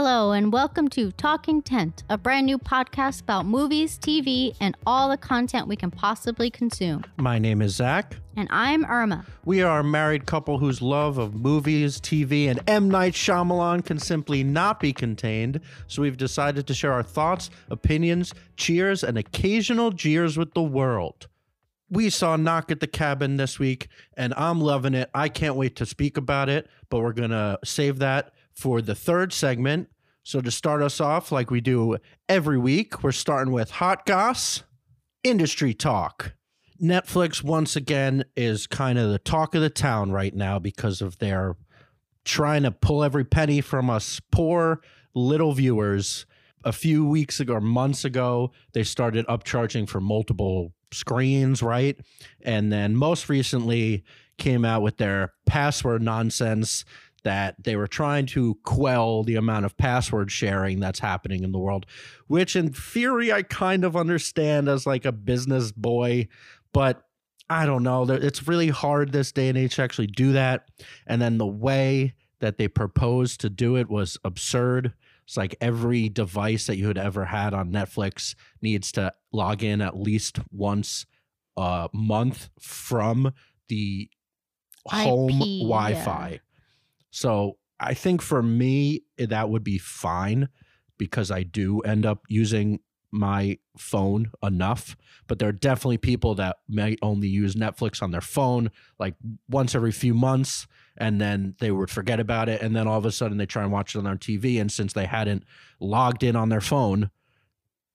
Hello, and welcome to Talking Tent, a brand new podcast about movies, TV, and all the content we can possibly consume. My name is Zach. And I'm Irma. We are a married couple whose love of movies, TV, and M. Night Shyamalan can simply not be contained. So we've decided to share our thoughts, opinions, cheers, and occasional jeers with the world. We saw Knock at the Cabin this week, and I'm loving it. I can't wait to speak about it, but we're going to save that for the third segment. So, to start us off, like we do every week, we're starting with Hot Goss Industry Talk. Netflix, once again, is kind of the talk of the town right now because of their trying to pull every penny from us poor little viewers. A few weeks ago or months ago, they started upcharging for multiple screens, right? And then most recently came out with their password nonsense that they were trying to quell the amount of password sharing that's happening in the world, which in theory I kind of understand as like a business boy, but I don't know. It's really hard this day and age to actually do that. And then the way that they proposed to do it was absurd. It's like every device that you had ever had on Netflix needs to log in at least once a month from the home IP, Wi-Fi. Yeah. So I think for me, eh, that would be fine because I do end up using my phone enough. But there are definitely people that may only use Netflix on their phone like once every few months and then they would forget about it. And then all of a sudden they try and watch it on their TV. And since they hadn't logged in on their phone,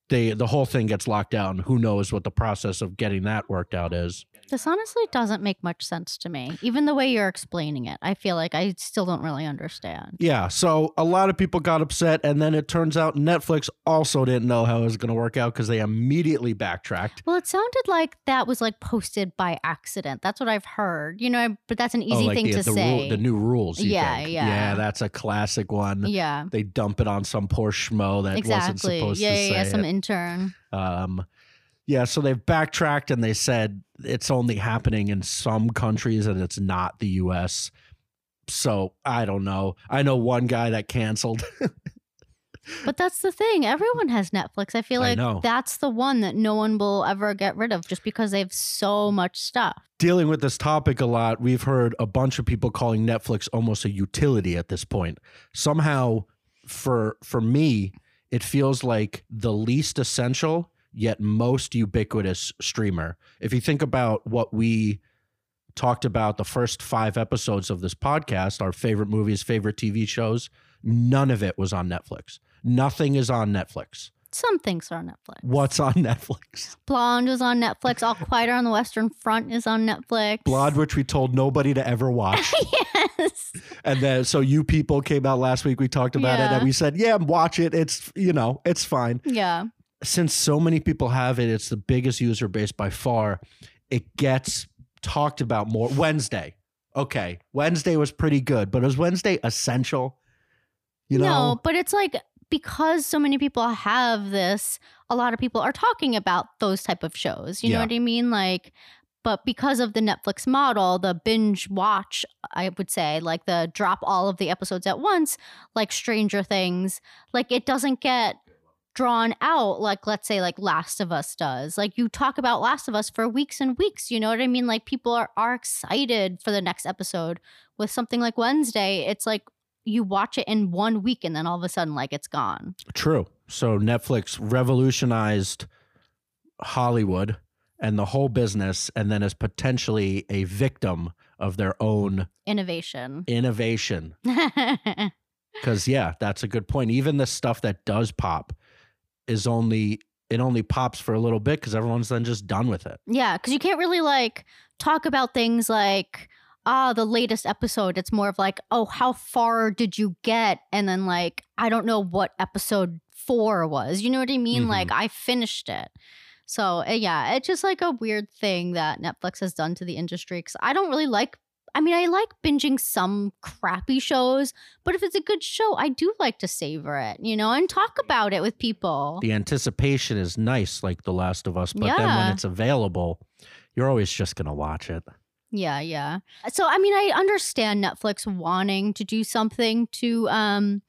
they the whole thing gets locked down. Who knows what the process of getting that worked out is? This honestly doesn't make much sense to me. Even the way you're explaining it, I feel like I still don't really understand. Yeah. So a lot of people got upset. And then it turns out Netflix also didn't know how it was going to work out because they immediately backtracked. Well, it sounded like that was like posted by accident. That's what I've heard. You know, but that's an oh, easy oh, like thing the, to the say. Rule, the new rules. yeah. Think. Yeah. Yeah. That's a classic one. Yeah. They dump it on some poor schmo that exactly. wasn't supposed yeah, to yeah, say yeah, some it. intern. Um, yeah, so they've backtracked and they said it's only happening in some countries and it's not the US. So I don't know. I know one guy that canceled. but that's the thing. Everyone has Netflix. I feel like I that's the one that no one will ever get rid of just because they have so much stuff. Dealing with this topic a lot, we've heard a bunch of people calling Netflix almost a utility at this point. Somehow for for me, it feels like the least essential yet most ubiquitous streamer. If you think about what we talked about the first five episodes of this podcast, our favorite movies, favorite TV shows, none of it was on Netflix. Nothing is on Netflix. Some things are on Netflix. What's on Netflix? Blonde is on Netflix. All Quiet on the Western Front is on Netflix. Blonde, which we told nobody to ever watch. yes. And then, so you people came out last week. We talked about yeah. it, and we said, "Yeah, watch it. It's you know, it's fine." Yeah since so many people have it, it's the biggest user base by far. It gets talked about more. Wednesday. Okay. Wednesday was pretty good, but was Wednesday essential? You know? No, but it's like because so many people have this, a lot of people are talking about those type of shows. You yeah. know what I mean? Like but because of the Netflix model, the binge watch, I would say, like the drop all of the episodes at once, like Stranger Things, like it doesn't get drawn out like let's say like last of us does. Like you talk about last of us for weeks and weeks you know what i mean? Like people are, are excited for the next episode with something like wednesday. It's like you watch it in one week and then all of a sudden like it's gone. True. So netflix revolutionized hollywood and the whole business and then is potentially a victim of their own innovation. innovation. Because yeah that's a good point. Even the stuff that does pop is only it only pops for a little bit because everyone's then just done with it. Yeah, because you can't really like talk about things like ah the latest episode. It's more of like oh how far did you get, and then like I don't know what episode four was. You know what I mean? Mm-hmm. Like I finished it. So uh, yeah, it's just like a weird thing that Netflix has done to the industry. Because I don't really like I mean, I like binging some crappy shows, but if it's a good show, I do like to savor it, you know, and talk about it with people. The anticipation is nice, like The Last of Us, but yeah. then when it's available, you're always just going to watch it. Yeah, yeah. So, I mean, I understand Netflix wanting to do something to, um,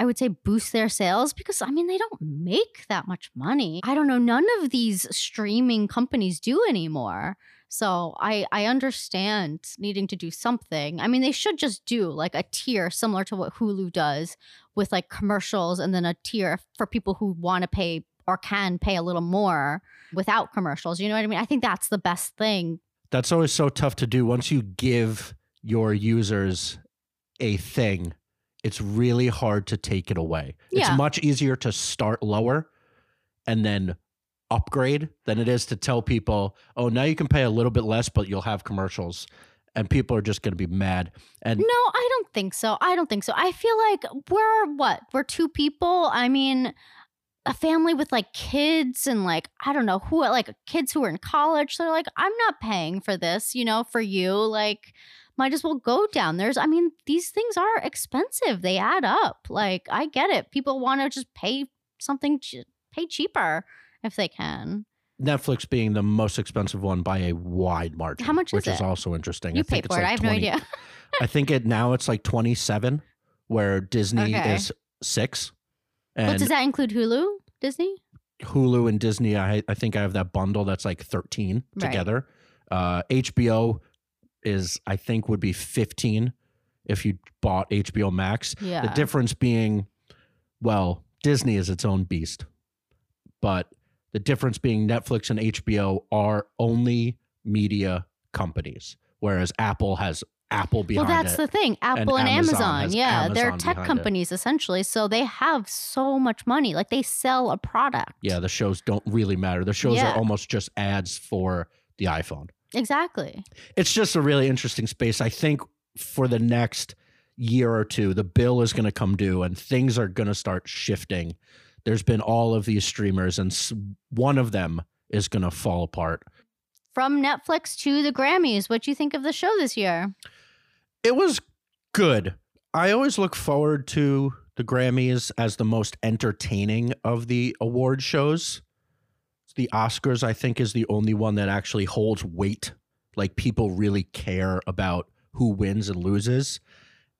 I would say boost their sales because I mean they don't make that much money. I don't know none of these streaming companies do anymore. So I I understand needing to do something. I mean they should just do like a tier similar to what Hulu does with like commercials and then a tier for people who want to pay or can pay a little more without commercials. You know what I mean? I think that's the best thing. That's always so tough to do once you give your users a thing it's really hard to take it away. Yeah. It's much easier to start lower and then upgrade than it is to tell people, "Oh, now you can pay a little bit less, but you'll have commercials." And people are just going to be mad. And No, I don't think so. I don't think so. I feel like we're what? We're two people. I mean, a family with like kids and like I don't know who like kids who are in college. They're like, I'm not paying for this, you know, for you. Like might as well go down. There's, I mean, these things are expensive. They add up. Like, I get it. People want to just pay something, pay cheaper if they can. Netflix being the most expensive one by a wide margin. How much is which is also interesting. You I think pay it's for it. like I have 20 no idea. I think it now it's like 27 where Disney Okay. is 6 Well, and does that include Hulu, Disney? Hulu and Disney I I think I have that bundle that's like 13 Right. together. Uh HBO is I think would be 15 if you bought HBO Max. Yeah. The difference being, well, Disney is its own beast, but the difference being Netflix and HBO are only media companies, whereas Apple has Apple behind well, that's it. the thing. Apple and, Amazon Amazon. has yeah. they're tech behind it. companies essentially. So they have so much money. Like they sell a product. yeah, the shows don't really matter. The shows Yeah. are almost just ads for the iPhone. Exactly. It's just a really interesting space. I think for the next year or two, the bill is going to come due and things are going to start shifting. There's been all of these streamers, and one of them is going to fall apart. From Netflix to the Grammys, what do you think of the show this year? It was good. I always look forward to the Grammys as the most entertaining of the award shows. The Oscars, I think, is the only one that actually holds weight. Like people really care about who wins and loses.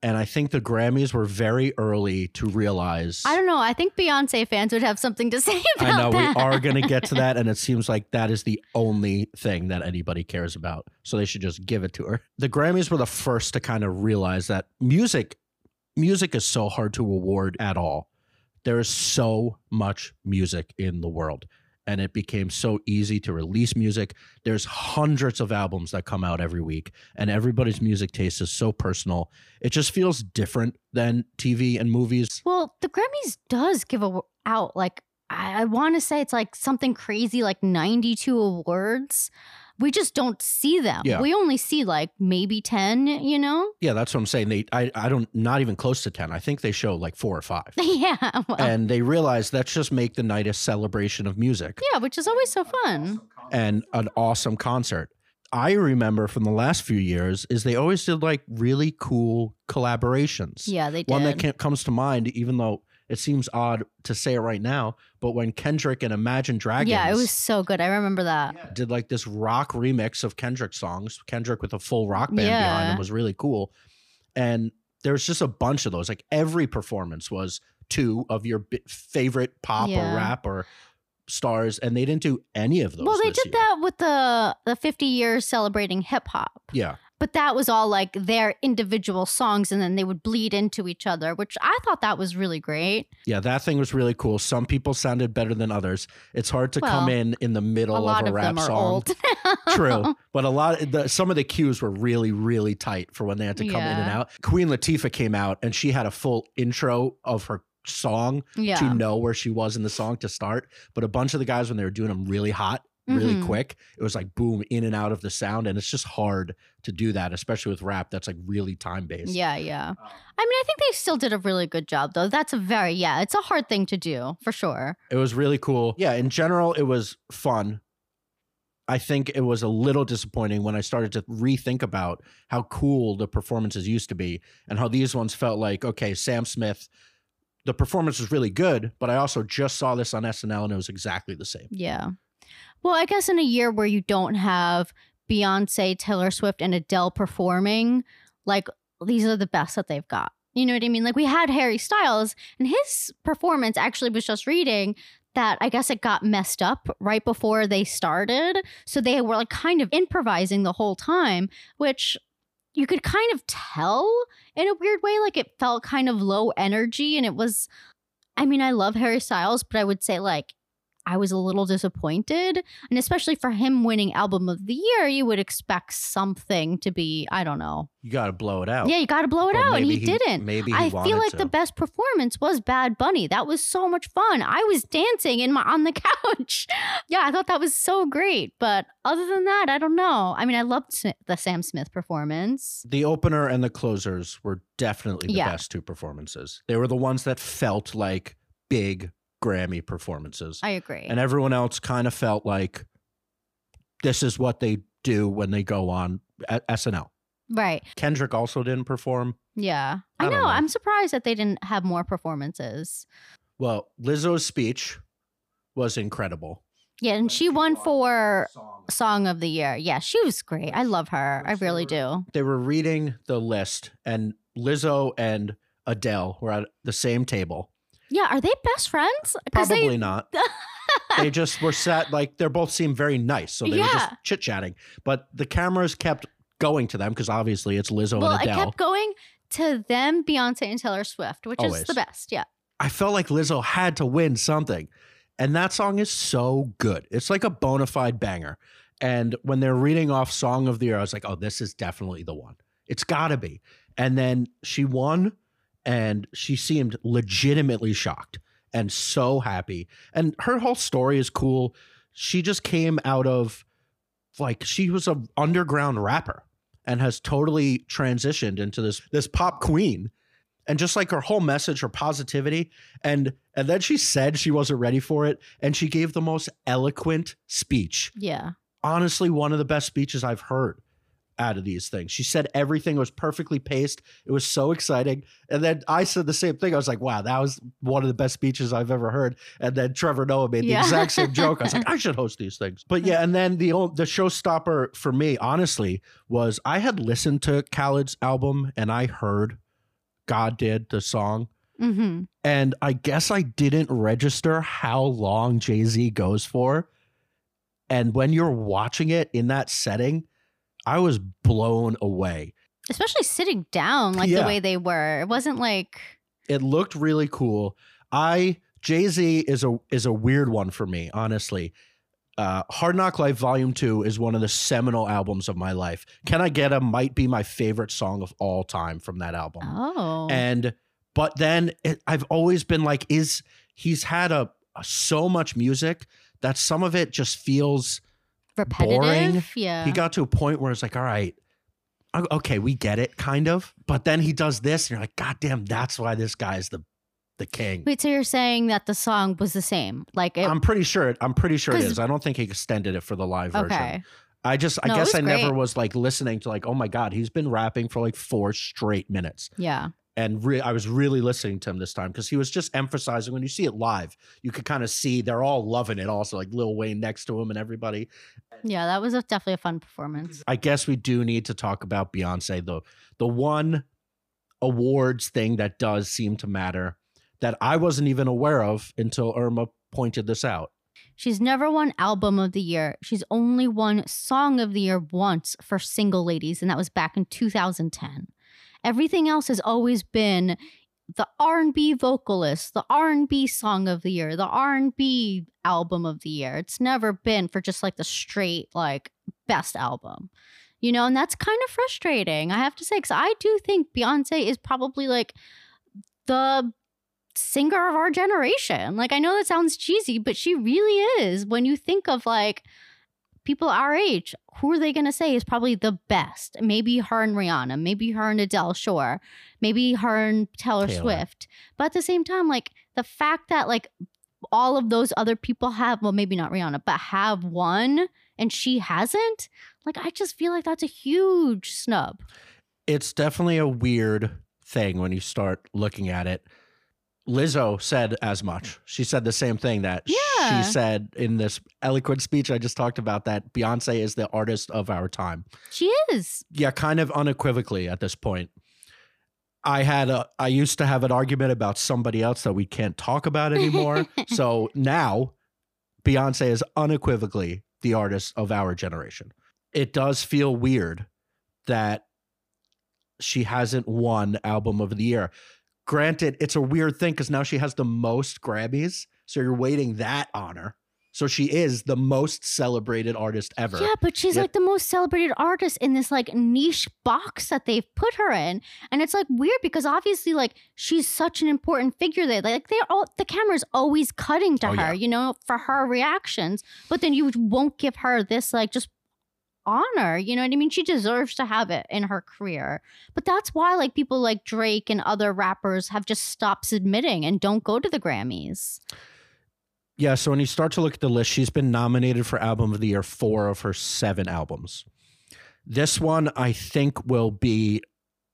And I think the Grammys were very early to realize. I don't know. I think Beyonce fans would have something to say about that. I know that. we are going to get to that, and it seems like that is the only thing that anybody cares about. So they should just give it to her. The Grammys were the first to kind of realize that music, music is so hard to award at all. There is so much music in the world, and it became so easy to release music. There's hundreds of albums that come out every week, and everybody's music taste is so personal. It just feels different than TV and movies. Well, the Grammys does give a, out like I, I want to say it's like something crazy, like ninety-two awards. We just don't see them. Yeah. We only see like maybe ten. You know? Yeah, that's what I'm saying. They, I, I don't, not even close to ten. I think they show like four or five, yeah. Well, and they realize let's just make the night a celebration of music yeah, which is always so fun. and an awesome concert. I remember from the last few years is they always did like really cool collaborations. Yeah, they did. One that comes to mind, even though it seems odd to say it right now, but when Kendrick and Imagine Dragons, yeah, it was so good. I remember that. did like this rock remix of Kendrick songs. Kendrick with a full rock band behind him was really cool. And there's just a bunch of those. Like every performance was two of your bi- favorite pop Yeah. or rap or stars, and they didn't do any of those. Well, they did year. that with the the 50 years celebrating hip hop. Yeah, But that was all like their individual songs and then they would bleed into each other, which I thought that was really great. yeah, that thing was really cool. Some people sounded better than others. It's hard to come in in the middle a of a of rap song. True, but a lot of the, some of the cues were really really tight for when they had to come in and out. Queen Latifah came out and she had a full intro of her song yeah. to know where she was in the song to start. But a bunch of the guys when they were doing them really hot, really Mhm. quick, it was like boom in and out of the sound, and it's just hard to do that, especially with rap that's like really time based. Yeah, yeah. I mean, I think they still did a really good job, though. That's a very, yeah, it's a hard thing to do for sure. It was really cool. Yeah, in general, it was fun. I think it was a little disappointing when I started to rethink about how cool the performances used to be and how these ones felt like, okay, Sam Smith, the performance was really good, but I also just saw this on SNL and it was exactly the same. Yeah. Well, I guess in a year where you don't have Beyonce, Taylor Swift, and Adele performing, like these are the best that they've got. You know what I mean? Like we had Harry Styles, and his performance actually was just reading that I guess it got messed up right before they started. So they were like kind of improvising the whole time, which you could kind of tell in a weird way. Like it felt kind of low energy. And it was, I mean, I love Harry Styles, but I would say like I was a little disappointed. And especially for him winning album of the year, you would expect something to be, I don't know. You got to blow it out. Yeah, you got to blow it But out. And he, he- didn't. maybe he I feel like to. the best performance was Bad Bunny. That was so much fun. I was dancing in my on the couch. yeah, I thought that was so great. But other than that, I don't know. I mean, I loved the Sam Smith performance. The opener and the closers were definitely the Yeah. best two performances. They were the ones that felt like big Grammy performances. I agree. and everyone else kind of felt like this is what they do when they go on at SNL. right. Kendrick also didn't perform. Yeah. I, I know. know. I'm surprised that they didn't have more performances. Well, Lizzo's speech was incredible. Yeah, and she won for Song of the Year. Yeah, she was great. I love her. I really do. They were reading the list, and Lizzo and Adele were at the same table. Yeah, are they best friends? Probably they, not. they just were sat like they both seemed very nice, so they were just chit chatting. But the cameras kept going to them because obviously it's Lizzo well, and Adele. kept going to them, Beyonce and Taylor Swift, which Always. is the best. Yeah. I felt like Lizzo had to win something. And that song is so good. It's like a bona fide banger. And when they're reading off Song of the Year, I was like, oh, this is definitely the one. It's got to be. And then she won and she seemed legitimately shocked and so happy. And her whole story is cool. She just came out of like she was an underground rapper and has totally transitioned into this this pop queen and just like her whole message her positivity and and then she said she wasn't ready for it and she gave the most eloquent speech Yeah. honestly one of the best speeches i've heard out of these things. She said everything was perfectly paced. It was so exciting. And then i said the same thing. I was like wow that was one of the best speeches i've ever heard. And then trevor noah made the exact same joke. I was like i should host these things. But yeah and then the old, the showstopper for me honestly was i had listened to khaled's album and i heard god did the song. Mm-hmm. and I guess I didn't register how long Jay Z goes for. And when you're watching it in that setting, I was blown away. Especially sitting down like Yeah. the way they were. It wasn't like It looked really cool. I Jay Z is a is a weird one for me, honestly. Uh, Hard Knock Life Volume Two is one of the seminal albums of my life. Can I Get a might be my favorite song of all time from that album. oh. and but then it, i've always been like is he's had a, a so much music that some of it just feels repetitive. boring. Yeah. he got to a point where it's like all right okay we get it kind of but then he does this and you're like god damn that's why this guy's the the king Wait, so you're saying that the song was the same? Like it i'm pretty sure it i'm pretty sure it is. i don't think he extended it for the live version Okay. i just i No, guess i never was like listening to like oh my god he's been rapping for like four straight minutes Yeah. And re- I was really listening to him this time because he was just emphasizing when you see it live, you could kind of see they're all loving it. Also, like Lil Wayne next to him and everybody. Yeah, that was a, definitely a fun performance. I guess we do need to talk about Beyonce though. The one awards thing that does seem to matter that I wasn't even aware of until Irma pointed this out. She's never won album of the year. She's only won song of the year once for single ladies and that was back in 2010. Everything else has always been the R&B vocalist, the R&B song of the year, the R&B album of the year. It's never been for just like the straight like best album. You know, and that's kind of frustrating. I have to say cuz I do think Beyonce is probably like the singer of our generation. Like I know that sounds cheesy, but she really is. When you think of like people our age, who are they going to say is probably the best? Maybe her and Rihanna, maybe her and Adele, sure. Maybe her and Taylor, Taylor. Swift. But at the same time, like the fact that like all of those other people have, well, maybe not Rihanna, but have won and she hasn't, like I just feel like that's a huge snub. It's definitely a weird thing when you start looking at it. Lizzo said as much. She said the same thing that Yeah. she said in this eloquent speech I just talked about that Beyonce is the artist of our time. She is. Yeah, kind of unequivocally at this point. I had a I used to have an argument about somebody else that we can't talk about anymore. so now Beyonce is unequivocally the artist of our generation. It does feel weird that she hasn't won album of the year. Granted, it's a weird thing because now she has the most Grammys. So you're waiting that honor. So she is the most celebrated artist ever. Yeah, but she's Yet- like the most celebrated artist in this like niche box that they've put her in. And it's like weird because obviously like she's such an important figure there. Like they're all the camera's always cutting to Oh, her, yeah. you know, for her reactions. But then you won't give her this like just honor. You know what I mean? She deserves to have it in her career. But that's why like people like Drake and other rappers have just stopped submitting and don't go to the Grammys. Yeah, so when you start to look at the list, she's been nominated for Album of the Year four of her seven albums. This one, I think, will be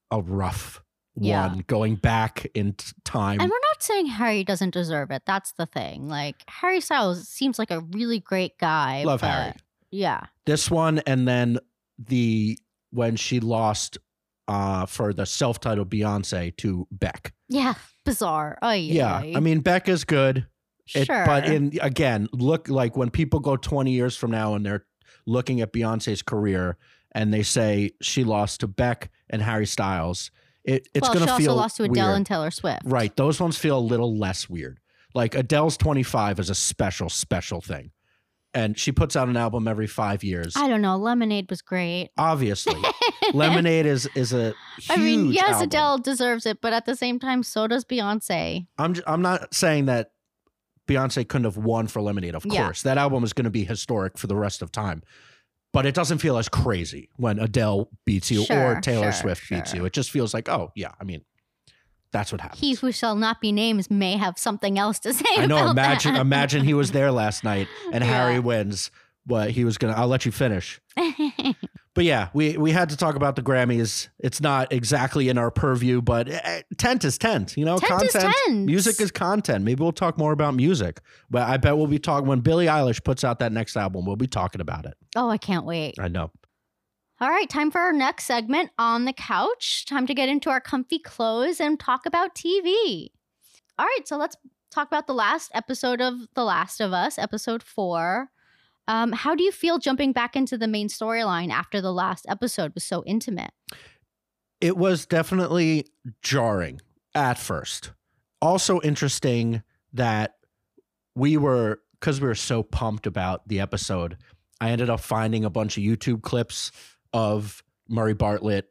a rough Yeah. one going back in time. And we're not saying Harry doesn't deserve it. That's the thing. Like Harry Styles seems like a really great guy. Love Harry. Yeah. This one, and then the when she lost uh, for the self-titled Beyonce to Beck. Yeah. Bizarre. Oh Yeah, yeah. I mean Beck is good. It, sure. But in again, look like when people go 20 years from now and they're looking at Beyonce's career and they say she lost to Beck and Harry Styles, it, it's well, going to feel. she also lost to Adele weird. and Taylor Swift. right. Those ones feel a little less weird. Like Adele's 25 is a special, special thing. And she puts out an album every five years. I don't know. Lemonade was great. Obviously, Lemonade is is a huge. I mean, yes, album. Adele deserves it, but at the same time, so does Beyonce. I'm j- I'm not saying that Beyonce couldn't have won for Lemonade. Of Yeah. course, that album is going to be historic for the rest of time. But it doesn't feel as crazy when Adele beats you Sure, or Taylor sure, Swift beats you. It just feels like, oh yeah, I mean, that's what happens. He who shall not be named may have something else to say. I know. Imagine that. imagine he was there last night and Yeah. Harry wins. What he was gonna? I'll let you finish. But yeah, we we had to talk about the Grammys. It's not exactly in our purview, but eh, tent is tent. You know, Tent is content. tent. Music is content. Maybe we'll talk more about music. But I bet we'll be talking when Billie Eilish puts out that next album. We'll be talking about it. oh, I can't wait. I know. All right, time for our next segment on the couch. Time to get into our comfy clothes and talk about TV. All right, so let's talk about the last episode of The Last of Us, episode four. Um, how do you feel jumping back into the main storyline after the last episode was so intimate? It was definitely jarring at first. Also interesting that we were because we were so pumped about the episode. I ended up finding a bunch of YouTube clips of Murray Bartlett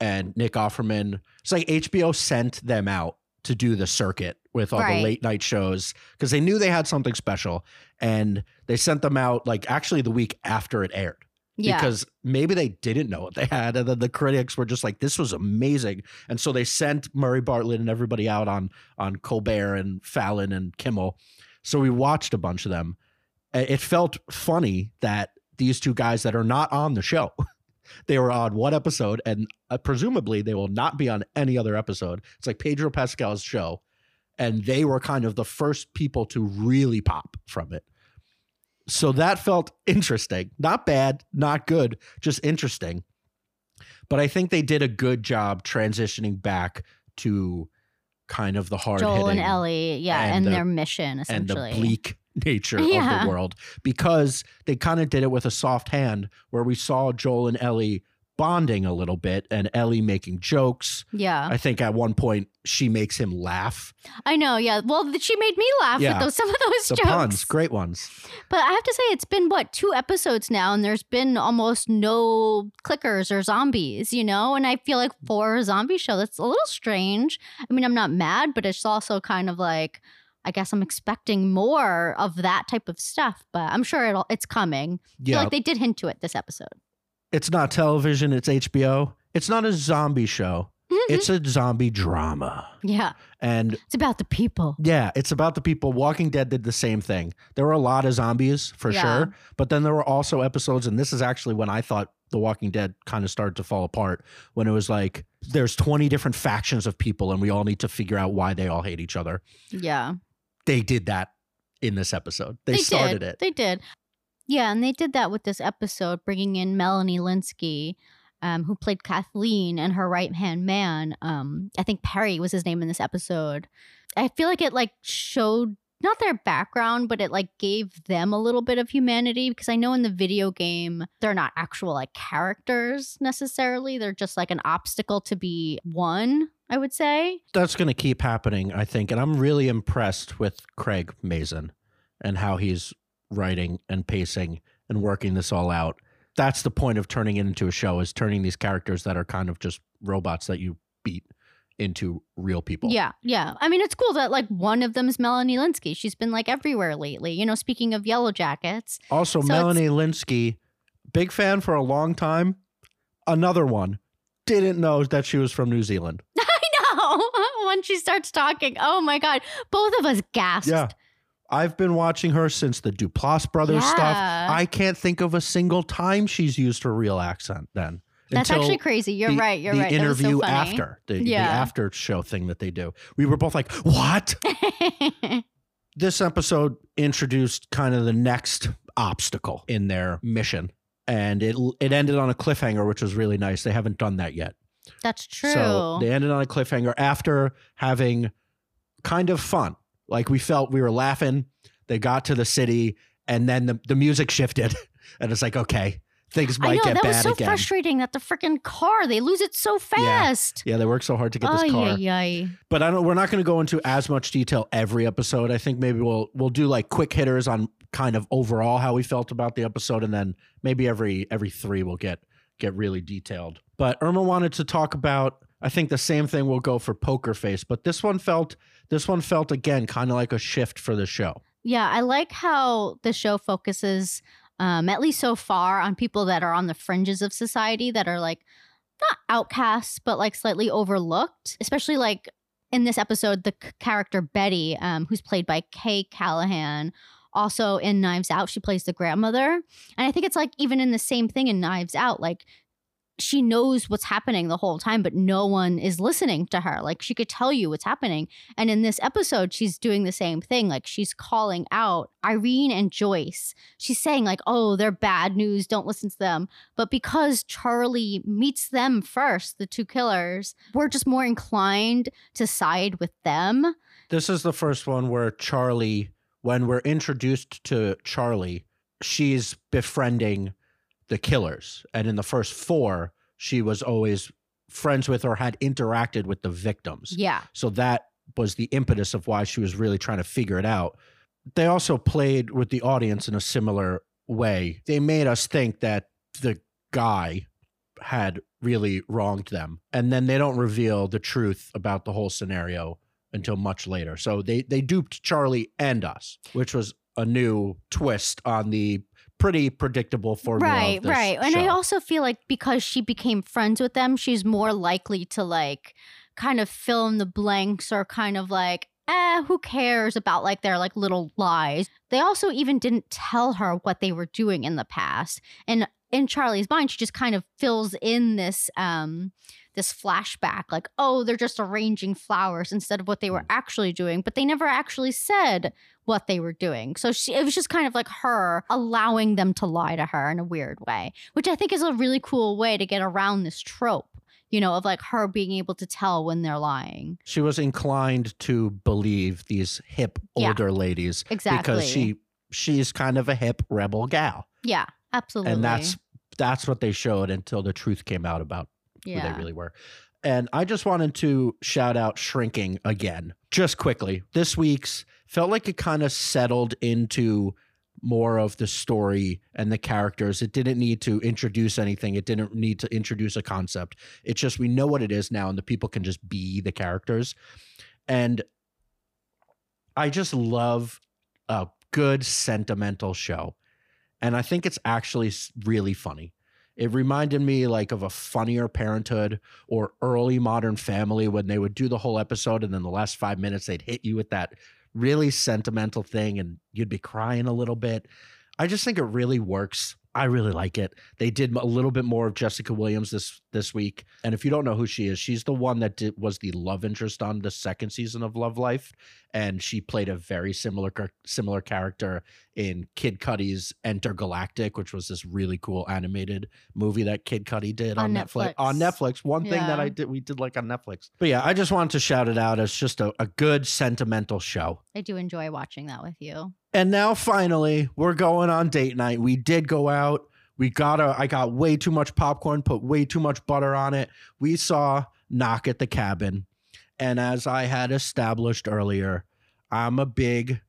and Nick Offerman. It's like HBO sent them out to do the circuit with all Right. the late night shows because they knew they had something special, and they sent them out like actually the week after it aired Yeah. because maybe they didn't know what they had and then the critics were just like this was amazing and so they sent murray bartlett and everybody out on on colbert and fallon and kimmel so we watched a bunch of them it felt funny that these two guys that are not on the show they were on one episode and uh, presumably they will not be on any other episode it's like pedro pascal's show and they were kind of the first people to really pop from it so that felt interesting. Not bad, not good, just interesting. But I think they did a good job transitioning back to kind of the hard Joel and Ellie, yeah, and and, the- their mission essentially, and the bleak nature of the world because they kind of did it with a soft hand where we saw Joel and Ellie bonding a little bit and Ellie making jokes. yeah, I think at one point she makes him laugh. I know. Yeah, well, she made me laugh Yeah. with those some of those The jokes. puns, great ones. But I have to say, it's been what two episodes now, and there's been almost no clickers or zombies, you know. And I feel like for a zombie show, that's a little strange. I mean, I'm not mad, but it's also kind of like I guess I'm expecting more of that type of stuff. But I'm sure it'll it's coming. Yeah, like they did hint to it this episode. it's not television, it's HBO. It's not a zombie show. Mhm. It's a zombie drama. yeah, And it's about the people. yeah, it's about the people. Walking Dead did the same thing. There were a lot of zombies for Yeah. sure, but then there were also episodes, and this is actually when I thought The Walking Dead kind of started to fall apart. When it was like there's 20 different factions of people, and we all need to figure out why they all hate each other. Yeah, They did that in this episode. They, started did. it. They did. Yeah, and they did that with this episode, bringing in Melanie Lynskey um, who played Kathleen and her right hand man. Um, I think Perry was his name in this episode. I feel like it like showed not their background, but it like gave them a little bit of humanity because I know in the video game they're not actual like characters necessarily. They're just like an obstacle to be won, I would say. That's going to keep happening, I think. And I'm really impressed with Craig Mazin and how he's writing and pacing and working this all out. That's the point of turning it into a show is turning these characters that are kind of just robots that you beat into real people. Yeah, yeah. I mean, it's cool that like one of them is Melanie Lynskey. She's been like everywhere lately. You know, speaking of Yellow Jackets. Also, so Melanie Lynskey, big fan for a long time. Another one, didn't know that she was from New Zealand. I know. when she starts talking, oh my god, both of us gasped. Yeah. I've been watching her since the Duplass brothers yeah. stuff. I can't think of a single time she's used her real accent then. That's actually crazy. You're the, right. You're the right. interview so after the, yeah. the after show thing that they do. We were both like, "What?" this episode introduced kind of the next obstacle in their mission, and it it ended on a cliffhanger, which was really nice. They haven't done that yet. That's true. So they ended on a cliffhanger after having kind of fun. Like we felt we were laughing. They got to the city, and then the, the music shifted, and it's like, okay, things might I know, get that bad was so again. frustrating that the freaking car they lose it so fast. Yeah, yeah they work so hard to get this car. Ay, But I don't. We're not going to go into as much detail every episode. I think maybe we'll we'll do like quick hitters on kind of overall how we felt about the episode, and then maybe every every three we'll get get really detailed. But Irma wanted to talk about. I think the same thing will go for Poker Face, but this one felt this one felt again kind of like a shift for the show. Yeah, I like how the show focuses um, at least so far, on people that are on the fringes of society that are like not outcasts, but like slightly overlooked. Especially like in this episode, the c- character Betty, um, who's played by K Callan. Also in Knives Out, she plays the grandmother. And I think it's like even in the same thing in Knives Out, like she knows what's happening the whole time, but no one is listening to her. Like she could tell you what's happening. And in this episode, she's doing the same thing. Like she's calling out Irene and Joyce. She's saying, like, oh, they're bad news. Don't listen to them. But because Charlie meets them first, the two killers, we're just more inclined to side with them. This is the first one where Charlie, when we're introduced to Charlie, she's befriending the killers. And in the first four, she was always friends with or had interacted with the victims. Yeah. So that was the impetus of why she was really trying to figure it out. They also played with the audience in a similar way. They made us think that the guy had really wronged them. And then they don't reveal the truth about the whole scenario until much later. So they they duped Charlie and us, which was a new twist on the pretty predictable formula. Right, right. Show. And I also feel like because she became friends with them, she's more likely to like kind of fill in the blanks or kind of like, eh, who cares about like their like little lies. They also even didn't tell her what they were doing in the past. And in Charlie's mind, she just kind of fills in this um this flashback like oh they're just arranging flowers instead of what they were mm. actually doing but they never actually said what they were doing so she it was just kind of like her allowing them to lie to her in a weird way which i think is a really cool way to get around this trope you know, of like her being able to tell when they're lying. She was inclined to believe these hip older yeah, ladies exactly because she she's kind of a hip rebel gal. Yeah, absolutely. And that's that's what they showed until the truth came out about yeah. who they really were. And I just wanted to shout out Shrinking again, just quickly. This week's felt like it kind of settled into more of the story and the characters. It didn't need to introduce anything. It didn't need to introduce a concept. It's just we know what it is now, and the people can just be the characters. And I just love a good sentimental show. And I think it's actually really funny. It reminded me like of a funnier parenthood or early modern family when they would do the whole episode and then the last five minutes they'd hit you with that really sentimental thing and you'd be crying a little bit. I just think it really works I really like it. They did a little bit more of Jessica Williams this this week, and if you don't know who she is, she's the one that did, was the love interest on the second season of Love Life, and she played a very similar similar character in Kid Cudi's Entergalactic, which was this really cool animated movie that Kid Cudi did on, on Netflix. Netflix. On Netflix, one thing that I did we did like on Netflix. But yeah, I just wanted to shout it out as just a, a good sentimental show. I do enjoy watching that with you. And now finally, we're going on date night. We did go out. We got a I got way too much popcorn, put way too much butter on it. We saw Knock at the Cabin. And as I had established earlier, I'm a big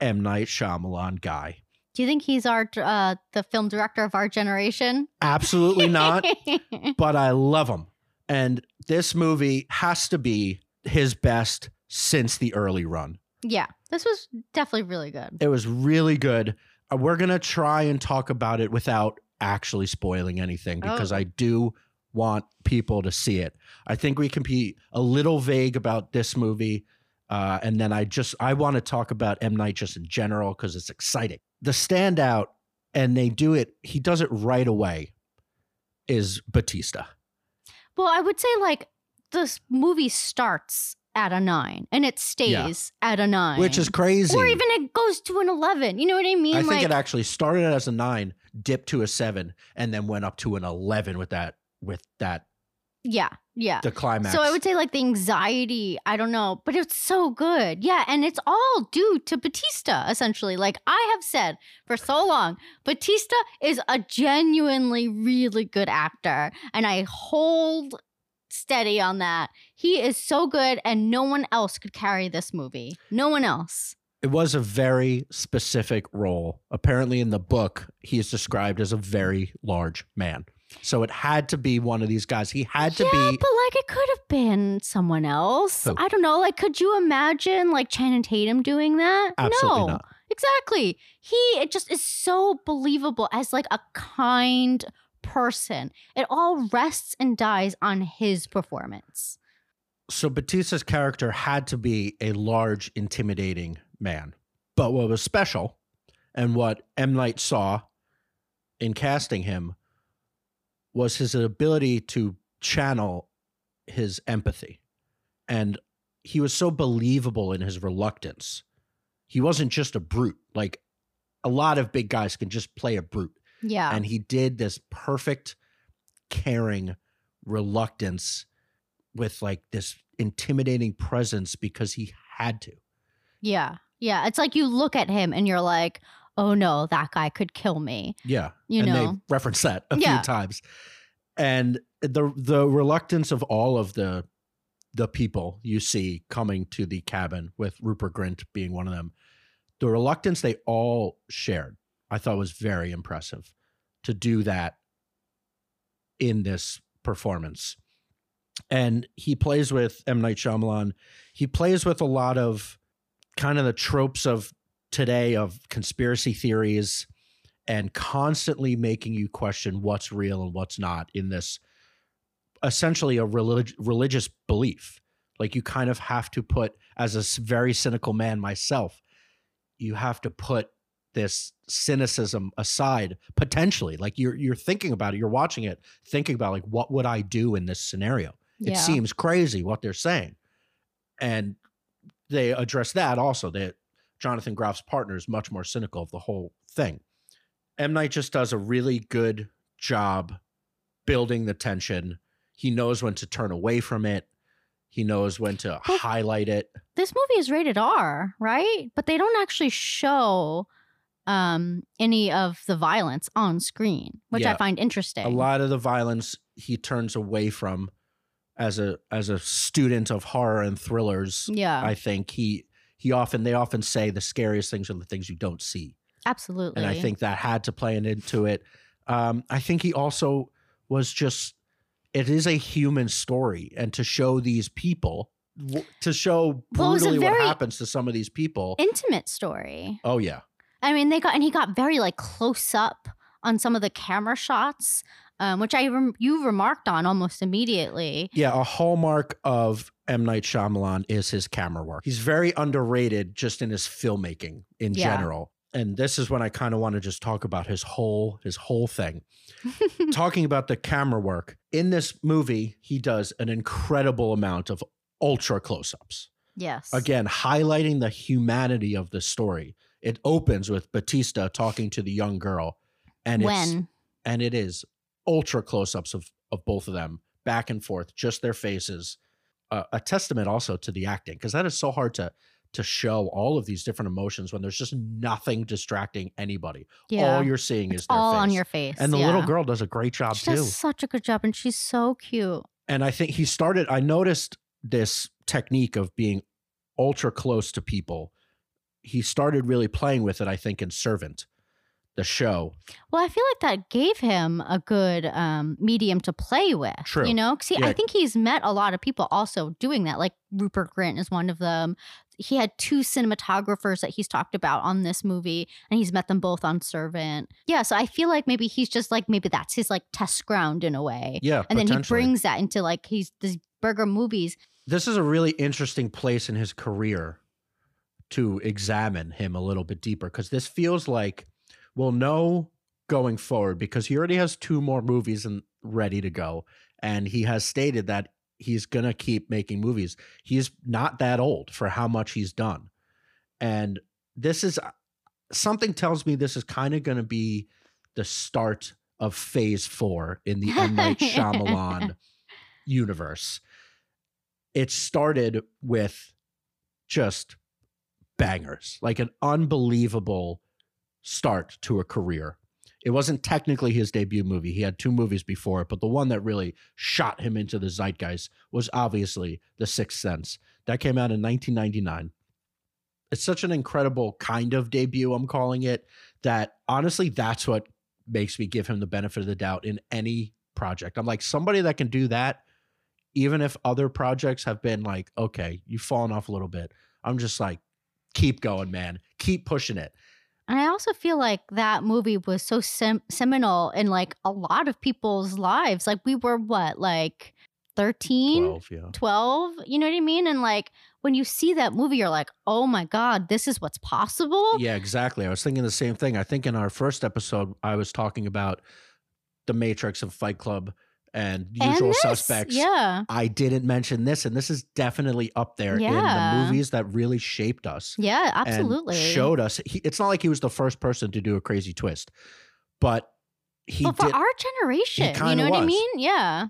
M Night Shyamalan guy. Do you think he's our uh, the film director of our generation? Absolutely not. but I love him. And this movie has to be his best since the early run. Yeah, this was definitely really good. It was really good. Uh, we're going to try and talk about it without actually spoiling anything because oh. I do want people to see it. I think we can be a little vague about this movie. Uh, and then I just I want to talk about M Night just in general because it's exciting. The standout, and they do it. He does it right away. Is Bautista? Well, I would say like this movie starts at a nine and it stays yeah. at a nine. Which is crazy. Or even it goes to an 11. You know what I mean? I like, think it actually started as a nine, dipped to a seven, and then went up to an 11 with that, with that. Yeah. Yeah. The climax. So I would say like the anxiety, I don't know, but it's so good. Yeah. And it's all due to Bautista, essentially. Like I have said for so long, Bautista is a genuinely really good actor. And I hold steady on that. He is so good, and no one else could carry this movie. No one else. It was a very specific role. Apparently, in the book, he is described as a very large man. So it had to be one of these guys. He had to yeah, be. but like it could have been someone else. Who? I don't know. Like, could you imagine like Channing Tatum doing that? Absolutely no. not. Exactly. He it just is so believable as like a kind person. It all rests and dies on his performance. So Bautista's character had to be a large, intimidating man. But what was special and what M. Night saw in casting him was his ability to channel his empathy. And he was so believable in his reluctance. He wasn't just a brute. Like a lot of big guys can just play a brute. Yeah. And he did this perfect, caring reluctance with like this intimidating presence because he had to. Yeah. Yeah. It's like you look at him and you're like, oh no, that guy could kill me. Yeah. You and know, they reference that a yeah. few times. And the the reluctance of all of the the people you see coming to the cabin with Rupert Grint being one of them, the reluctance they all shared I thought was very impressive to do that in this performance. And he plays with M. Night Shyamalan. He plays with a lot of kind of the tropes of today of conspiracy theories and constantly making you question what's real and what's not in this essentially a relig- religious belief. Like you kind of have to put, as a very cynical man myself, you have to put this cynicism aside potentially like you're you're thinking about it you're watching it thinking about like what would i do in this scenario? Yeah. it seems crazy what they're saying. And they address that also that jonathan groff's partner is much more cynical of the whole thing. M. Night just does a really good job building the tension. He knows when to turn away from it. He knows when to well, highlight it. This movie is rated r right? But they don't actually show um, any of the violence on screen, which yeah. I find interesting. A lot of the violence he turns away from as a as a student of horror and thrillers. Yeah, I think he he often they often say the scariest things are the things you don't see. Absolutely, and I think that had to play into it. Um, I think he also was just it is a human story, and to show these people to show brutally well, what happens to some of these people intimate story oh yeah I mean, they got and he got very like close up on some of the camera shots, um, which I rem- you remarked on almost immediately. Yeah, a hallmark of M Night Shyamalan is his camera work. He's very underrated just in his filmmaking in yeah. general. and this is when I kind of want to just talk about his whole his whole thing. Talking about the camera work in this movie, he does an incredible amount of ultra close-ups. yes. Again, highlighting the humanity of the story. It opens with Bautista talking to the young girl, and it's and it is ultra close-ups of of both of them back and forth, just their faces. Uh, a testament also to the acting because that is so hard to to show all of these different emotions when there's just nothing distracting anybody. Yeah. All you're seeing is it's their all on your face. And the little girl does a great job She too. does such a good job, and she's so cute. And I think he started, I noticed this technique of being ultra close to people. He started really playing with it, I think, in Servant, the show. Well, I feel like that gave him a good um, medium to play with. True. You know, 'Cause he- Yeah. I think he's met a lot of people also doing that. Like Rupert Grint is one of them. He had two cinematographers that he's talked about on this movie, and he's met them both on Servant. Yeah, so I feel like maybe he's just like maybe that's his like test ground in a way, Yeah. and then he brings that into like he's these burger movies. this is a really interesting place in his career to examine him a little bit deeper because this feels like we'll know going forward because he already has two more movies and ready to go and he has stated that he's going to keep making movies. He's not that old for how much he's done. And this is uh, something tells me this is kind of going to be the start of phase 4 in the M. Night Shyamalan universe. It started with just bangers, like an unbelievable start to a career. It wasn't technically his debut movie. He had two movies before it, but the one that really shot him into the zeitgeist was obviously The Sixth Sense. That came out in 1999. It's such an incredible kind of debut, I'm calling it, that honestly, that's what makes me give him the benefit of the doubt in any project. I'm like, somebody that can do that even if other projects have been like, okay, you've fallen off a little bit, I'm just like, keep going, man. Keep pushing it. And I also feel like that movie was so sem- seminal in like a lot of people's lives. Like we were what, like 13, 12. 12, you know what I mean? And like when you see that movie, you're like, oh my God, this is what's possible. Yeah, exactly. I was thinking the same thing. I think in our first episode, I was talking about the Matrix and Fight Club and And Usual this, Suspects. Yeah. I didn't mention this, and this is definitely up there in the movies that really shaped us. Yeah, and absolutely. showed us. He, it's not like he was the first person to do a crazy twist, but he but for did. our generation, you know what I mean? Yeah.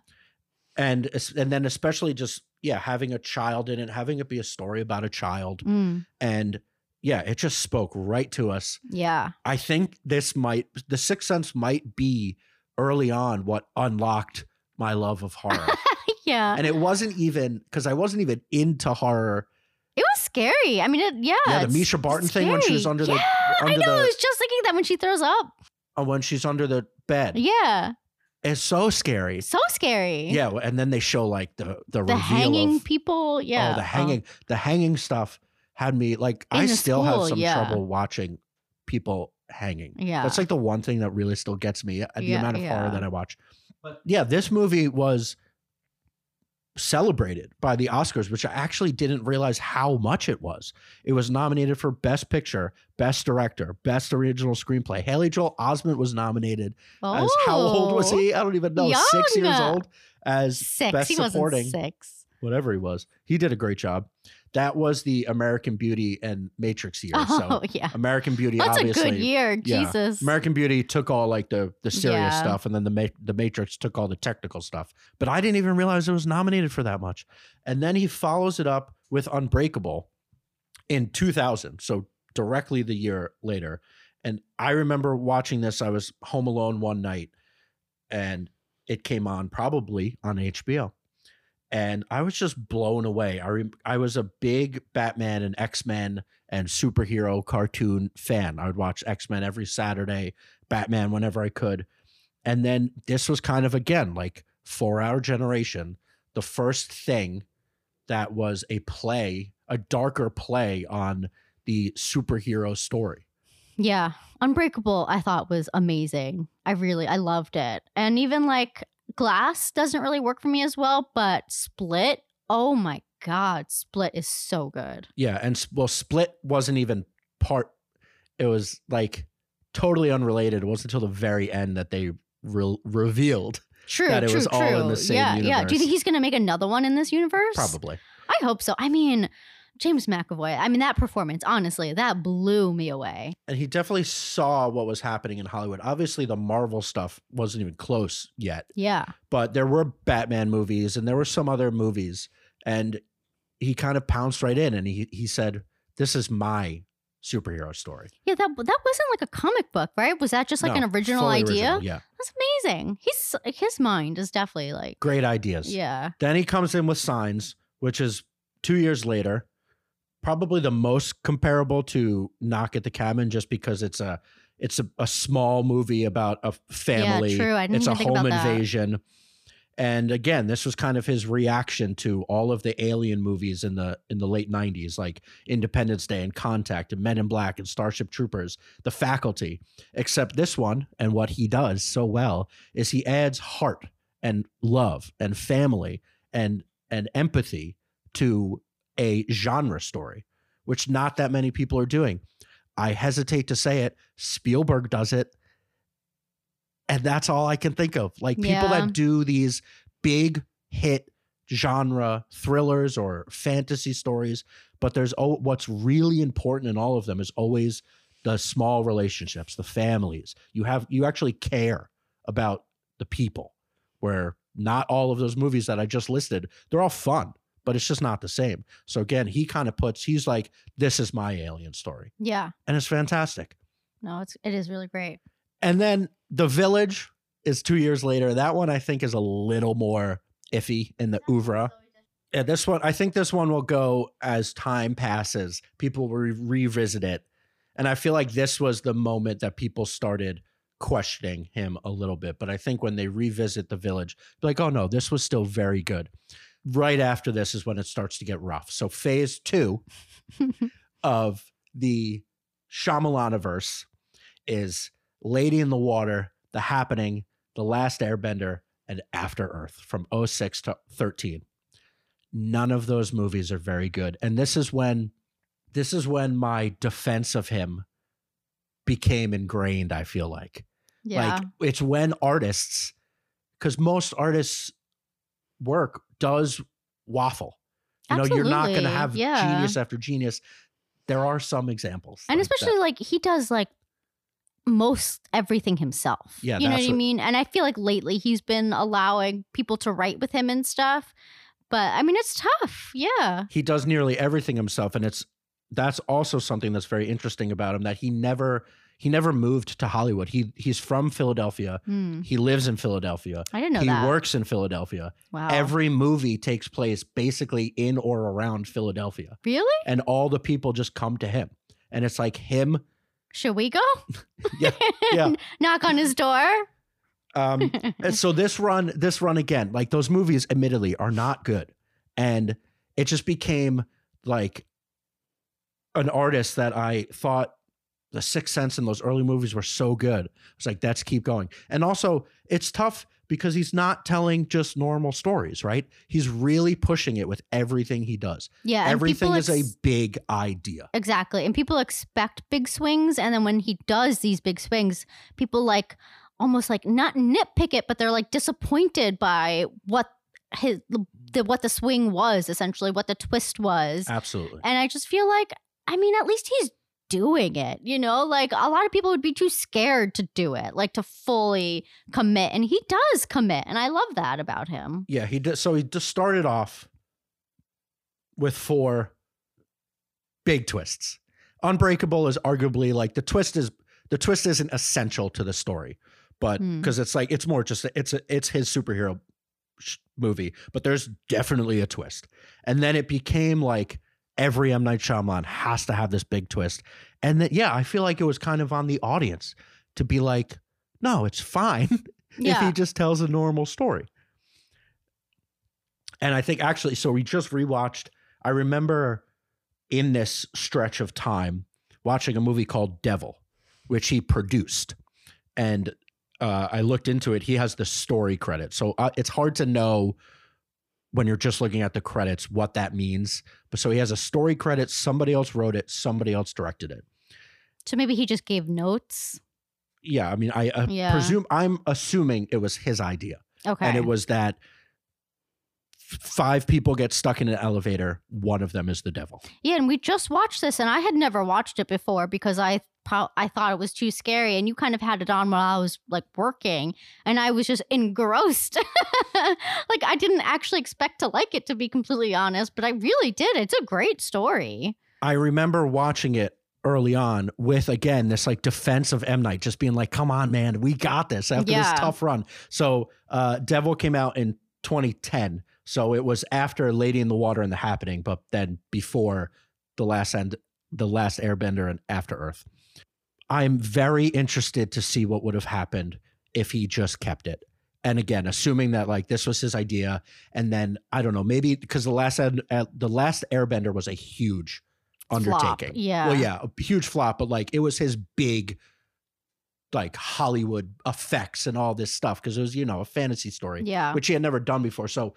and and then especially just yeah having a child in it having it be a story about a child Mm, and yeah it just spoke right to us yeah. i think this might the sixth sense might be early on what unlocked my love of horror yeah. and it wasn't even because i wasn't even into horror It was scary. I mean, it, yeah. yeah the mischa barton thing when she was under the yeah, under I know. I was just thinking that when she throws up. uh, when she's under the bed Yeah. it's so scary So scary. yeah and then they show like the the, The hanging of people. Yeah. Oh, the hanging, the hanging stuff had me like I In the still have some yeah. trouble watching people hanging. Yeah. That's like the one thing that really still gets me uh, the Yeah, amount of horror that I watch. But yeah, this movie was celebrated by the Oscars, which I actually didn't realize how much it was. It was nominated for Best Picture, Best Director, Best Original Screenplay. Haley Joel Osment was nominated as how old was Oh, he? I don't even know. Six years old as Six. Best he Supporting six. whatever he was. He did a great job. That was the American Beauty and Matrix year. Oh so yeah. American Beauty, That's a good year. yeah. Jesus. American Beauty took all like the the serious Yeah. stuff, and then the Ma- the Matrix took all the technical stuff. But I didn't even realize it was nominated for that much. And then he follows it up with Unbreakable in 2000, so directly the year later. And I remember watching this. I was home alone one night, and it came on probably on HBO, and I was just blown away. I I was a big Batman and X Men and superhero cartoon fan. I would watch X Men every Saturday, Batman whenever I could. And then this was kind of again like for our generation, the first thing that was a play, a darker play on the superhero story. Yeah. Unbreakable, I thought was amazing. I really, I loved it. And even like Glass doesn't really work for me as well, but Split, oh my God, Split is so good. Yeah, and well, Split wasn't even part. it was like totally unrelated. It wasn't until the very end that they re- revealed True, that it true, was all in the same yeah, yeah. Do you think he's gonna make another one in this universe? probably. I hope so. I mean, James McAvoy. I mean, that performance, honestly, that blew me away. And he definitely saw what was happening in Hollywood. Obviously, the Marvel stuff wasn't even close yet, Yeah, but there were Batman movies and there were some other movies. And he kind of pounced right in and he, he said, This is my superhero story. yeah. That that wasn't like a comic book, right? Was that just like No, an original idea? original, Yeah. That's amazing. He's his mind is definitely like, Great ideas. yeah, Then he comes in with Signs, which is two years later, probably the most comparable to Knock at the Cabin, just because it's a it's a, a small movie about a family. Yeah, true. I didn't it's a home about that. invasion. And again, this was kind of his reaction to all of the alien movies in the in the late '90s, like Independence Day and Contact and Men in Black and Starship Troopers, The Faculty. Except this one, and what he does so well is he adds heart and love and family and and empathy to a genre story, which not that many people are doing. I hesitate to say it. Spielberg does it. And that's all I can think of. Like people Yeah. that do these big hit genre thrillers or fantasy stories, but there's oh, what's really important in all of them is always the small relationships, the families. You have you actually care about the people. Where not all of those movies that I just listed, they're all fun, but it's just not the same. So again, he kind of puts he's like, this is my alien story. yeah. And it's fantastic. No, it's it is really great. And then The Village is two years later. That one I think is a little more iffy in the oeuvre. Yeah, this one I think this one will go as time passes. People will re- revisit it, and I feel like this was the moment that people started questioning him a little bit. But I think when they revisit the village, like, oh no, this was still very good. Right after this is when it starts to get rough. So phase two of the Shyamalaniverse is Lady in the Water, The Happening, The Last Airbender, and After Earth from 06 to 13. None of those movies are very good. And this is when this is when my defense of him became ingrained, I feel like. Yeah. Like it's when artists cuz most artists work does waffle. You know, you're not going to have yeah. genius after genius. There are some examples. and like that. especially like he does like most everything himself. Yeah, you know what that's I mean. And I feel like lately he's been allowing people to write with him and stuff. But I mean, it's tough. Yeah. he does nearly everything himself and it's that's also something that's very interesting about him that he never he never moved to Hollywood. He he's from Philadelphia. Hmm. He lives in Philadelphia. I didn't know he that. works in Philadelphia. wow. Every movie takes place basically in or around Philadelphia. really? And all the people just come to him. And it's like him. Should we go? Yeah, yeah. Knock on his door. Um And so this run, this run again, like those movies, admittedly, are not good, and it just became like an artist that I thought the Sixth Sense and those early movies were so good. It's like let's keep going, and also it's tough because he's not telling just normal stories, right? He's really pushing it with everything he does. yeah. everything is a big idea. Exactly. And people expect big swings. And then when he does these big swings, people like almost like not nitpick it, but they're like disappointed by what his the what the swing was, essentially, what the twist was. Absolutely. And I just feel like, I mean, at least he's doing it, you know? Like a lot of people would be too scared to do it, like to fully commit. And he does commit. And I love that about him. Yeah, he did. So he just started off with four big twists. Unbreakable is arguably like the twist is the twist isn't essential to the story, but Hmm. because it's like it's more just it's a, it's his superhero sh- movie, but there's definitely a twist. And then it became like every M Night Shyamalan has to have this big twist, and that yeah, I feel like it was kind of on the audience to be like, no, it's fine if he just tells a normal story. And I think actually, so we just rewatched. I remember in this stretch of time watching a movie called Devil, which he produced. And uh, I looked into it. He has the story credit. So uh, it's hard to know when you're just looking at the credits what that means. But so he has a story credit. Somebody else wrote it, somebody else directed it. So maybe he just gave notes. Yeah, I mean, I uh, Yeah. presume I'm assuming it was his idea, Okay. and it was that five people get stuck in an elevator. One of them is the devil. Yeah, and we just watched this, and I had never watched it before because I pro- I thought it was too scary, and you kind of had it on while I was like working, and I was just engrossed. like I didn't actually expect to like it, to be completely honest, but I really did. It's a great story. I remember watching it early on with again this like defense of M Night, just being like, "Come on, man, we got this after Yeah. this tough run." So, uh, Devil came out in 2010, so it was after Lady in the Water and The Happening, but then before the last end, the last Airbender and After Earth. I'm very interested to see what would have happened if he just kept it. And again, assuming that like this was his idea, and then I don't know, maybe because the last uh, the last Airbender was a huge Flop, undertaking. yeah. Well, yeah, a huge flop, but like it was his big like Hollywood effects and all this stuff because it was, you know, a fantasy story, Yeah. which he had never done before. So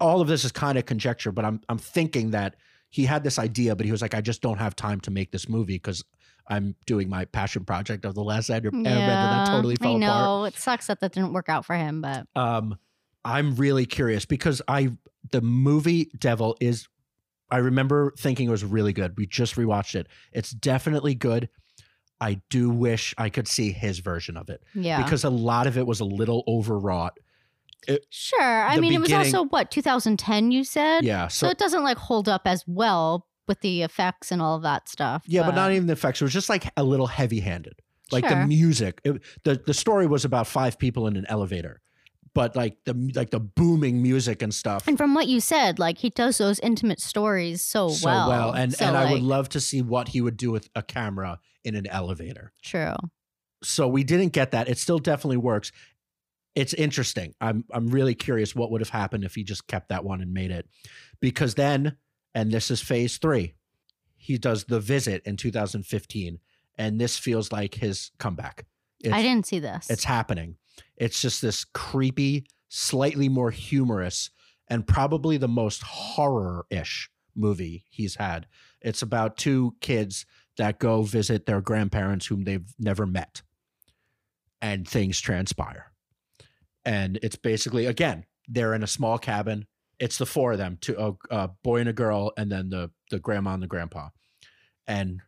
all of this is kind of conjecture, but I'm I'm thinking that he had this idea, but he was like, I just don't have time to make this movie because I'm doing my passion project of the last Air- Airbender that totally fell I know. apart. It sucks that that didn't work out for him, but Um, I'm really curious because I the movie Devil is I remember thinking it was really good. We just rewatched it. It's definitely good. I do wish I could see his version of it yeah. because a lot of it was a little overwrought. sure. I mean, it was also what 2010. You said. Yeah, So, so, it doesn't like hold up as well with the effects and all of that stuff. yeah, but not even the effects. It was just like a little heavy-handed. Like the music. It, the the story was about five people in an elevator. But like the like the booming music and stuff. And from what you said, like he does those intimate stories so, well. so well. well, and So, and I would love to see what he would do with a camera in an elevator. True. So we didn't get that. It still definitely works. It's interesting. I'm I'm really curious what would have happened if he just kept that one and made it, because then, and this is phase three, he does the visit in 2015, and this feels like his comeback. It's, I didn't see this. It's happening. It's just this creepy, slightly more humorous, and probably the most horror-ish movie he's had. It's about two kids that go visit their grandparents whom they've never met, and things transpire. And it's basically again they're in a small cabin. It's the four of them, two oh, a, a uh, boy and a girl, and then the the grandma and the grandpa, and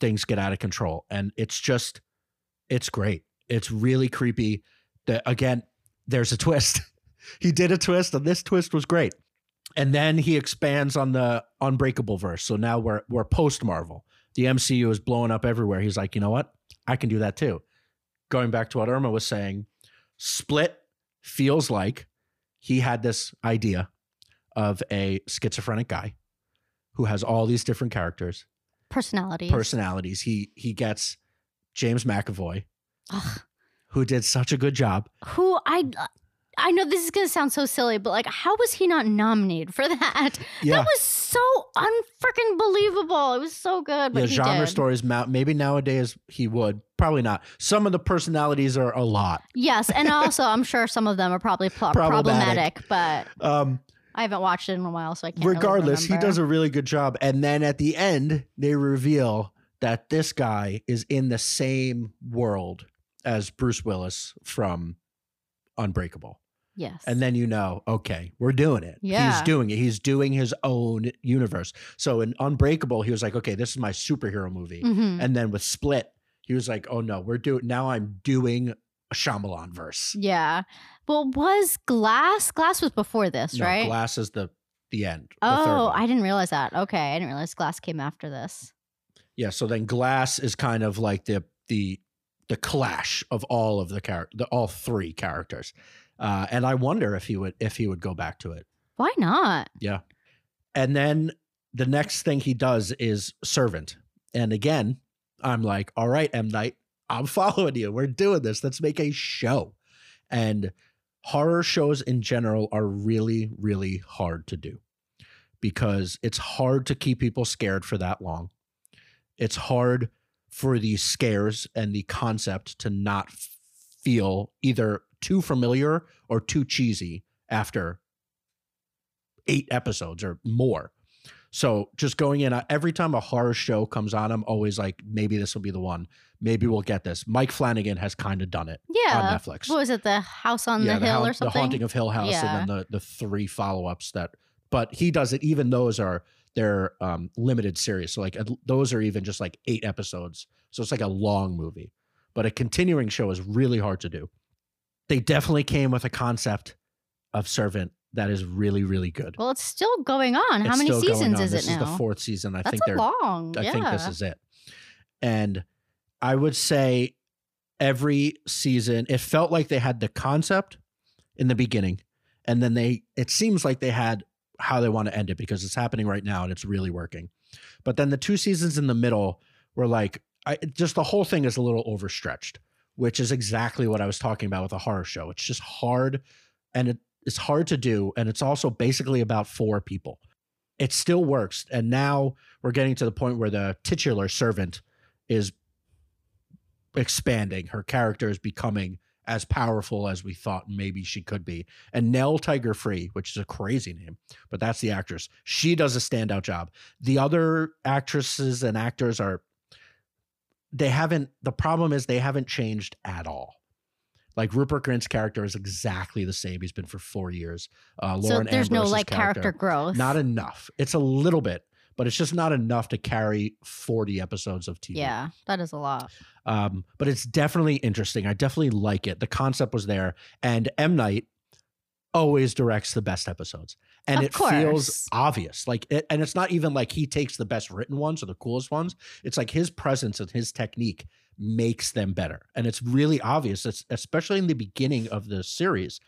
things get out of control. And it's just, it's great. It's really creepy. That again, there's a twist. he did a twist, and this twist was great. And then he expands on the Unbreakable verse. So now we're we're post Marvel. The MCU is blowing up everywhere. He's like, you know what? I can do that too. Going back to what Irma was saying, Split feels like he had this idea of a schizophrenic guy who has all these different characters, Personalities. personalities. He he gets James McAvoy, Ugh. who did such a good job. Who I uh, I know this is gonna sound so silly, but like, how was he not nominated for that? Yeah. That was so unfreaking believable. It was so good. But yeah, genre did. stories. Maybe nowadays he would. Probably not. Some of the personalities are a lot. Yes, and also I'm sure some of them are probably pl- Problematic. problematic, but Um, I haven't watched it in a while, so I can't. really regardless, he does a really good job. And then at the end, they reveal that this guy is in the same world as Bruce Willis from Unbreakable. Yes, And then you know, okay, we're doing it. Yeah. He's doing it. He's doing his own universe. So in Unbreakable, he was like, okay, this is my superhero movie. Mhm. And then with Split, he was like, oh no, we're doing now I'm doing a Shyamalan verse. yeah. Well, was Glass? Glass was before this, No, right? Glass is the the end. the oh, one. I didn't realize that. Okay, I didn't realize Glass came after this. Yeah, so then Glass is kind of like the the the clash of all of the character, all three characters, uh, and I wonder if he would if he would go back to it. Why not? Yeah, and then the next thing he does is Servant, and again, I'm like, all right, M Night, I'm following you. We're doing this. Let's make a show. And horror shows in general are really really hard to do because it's hard to keep people scared for that long. It's hard for these scares and the concept to not feel either too familiar or too cheesy after eight episodes or more. So just going in, uh, every time a horror show comes on, I'm always like, maybe this will be the one. Maybe we'll get this. Mike Flanagan has kind of done it Yeah. on Netflix. What was it? The House on yeah, the Hill Haunt- or something? The Haunting of Hill House, Yeah. and then the the three follow ups that. But he does it. Even those are they're um, limited series. So like those are even just like eight episodes. So it's like a long movie. But a continuing show is really hard to do. They definitely came with a concept of Servant that is really really good. well, it's still going on. How It's many seasons is this it now? is the fourth season. I That's think they're long. I yeah. think this is it. And I would say every season, it felt like they had the concept in the beginning, and then they it seems like they had how they want to end it because it's happening right now and it's really working. But then the two seasons in the middle were like I just the whole thing is a little overstretched, which is exactly what I was talking about with a horror show. It's just hard and it, it's hard to do and it's also basically about four people. It still works and now we're getting to the point where the titular servant is expanding. Her character is becoming as powerful as we thought maybe she could be. And Nell Tiger Free, which is a crazy name, but that's the actress. She does a standout job. The other actresses and actors are they haven't the problem is they haven't changed at all. Like Rupert Grint's character is exactly the same. He's been for four years. Uh, so Lauren there's no Ambrose's like character, growth. Not enough. It's a little bit, but it's just not enough to carry 40 episodes of TV. yeah, that is a lot. Um, but it's definitely interesting. I definitely like it. The concept was there, and M Night always directs the best episodes, and Of it feels obvious. Like, it, and it's not even like he takes the best written ones or the coolest ones. It's like his presence and his technique makes them better, and it's really obvious. It's especially in the beginning of the series.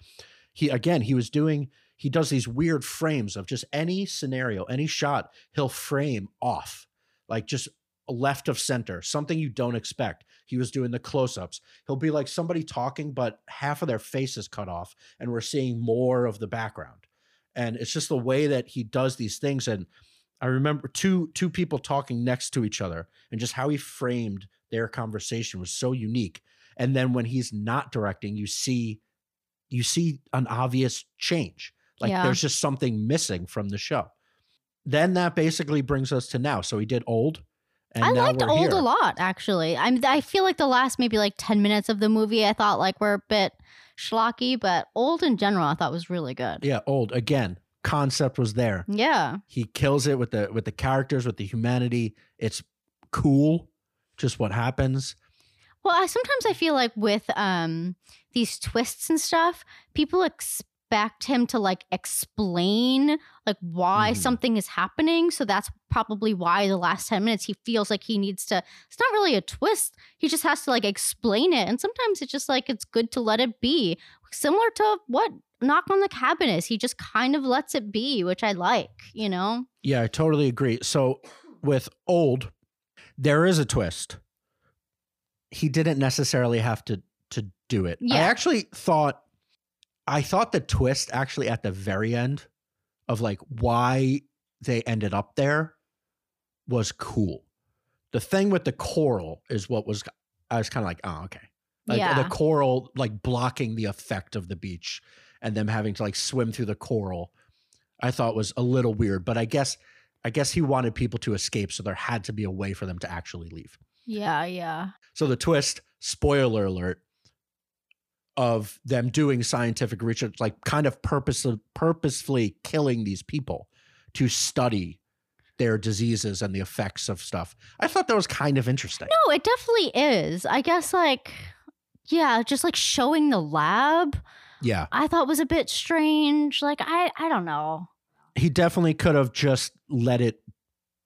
He again, he was doing. He does these weird frames of just any scenario, any shot. He'll frame off, like just left of center, something you don't expect. He was doing the close ups. He'll be like somebody talking, but half of their face is cut off, and we're seeing more of the background. And it's just the way that he does these things. And I remember two two people talking next to each other, and just how he framed their conversation was so unique. And then when he's not directing, you see you see an obvious change. Like Yeah. there's just something missing from the show. Then that basically brings us to now. So he did old. And I liked old here. a lot, actually. I'm. I feel like the last maybe like ten minutes of the movie, I thought like were a bit schlocky, but old in general, I thought was really good. Yeah, old again. Concept was there. Yeah, He kills it with the with the characters, with the humanity. It's cool. Just what happens. Well, I sometimes I feel like with um these twists and stuff, people expect him to like explain like why Mhm. something is happening. So that's probably why the last 10 minutes he feels like he needs to it's not really a twist. He just has to like explain it. And sometimes it's just like it's good to let it be. Similar to what Knock on the Cabin is. He just kind of lets it be, which I like, you know? Yeah, I totally agree. So with old, there is a twist. He didn't necessarily have to to do it. Yeah. I actually thought I thought the twist actually at the very end of like why they ended up there was cool. The thing with the coral is what was I was kind of like, oh, okay. Like Yeah. the coral like blocking the effect of the beach and them having to like swim through the coral. I thought was a little weird, but I guess I guess he wanted people to escape, so there had to be a way for them to actually leave. Yeah, yeah. So the twist, spoiler alert, of them doing scientific research, like kind of purpose, purposefully killing these people to study their diseases and the effects of stuff. I thought that was kind of interesting. No, it definitely is. I guess like yeah, just like showing the lab Yeah, I thought was a bit strange. Like I I don't know. he definitely could have just let it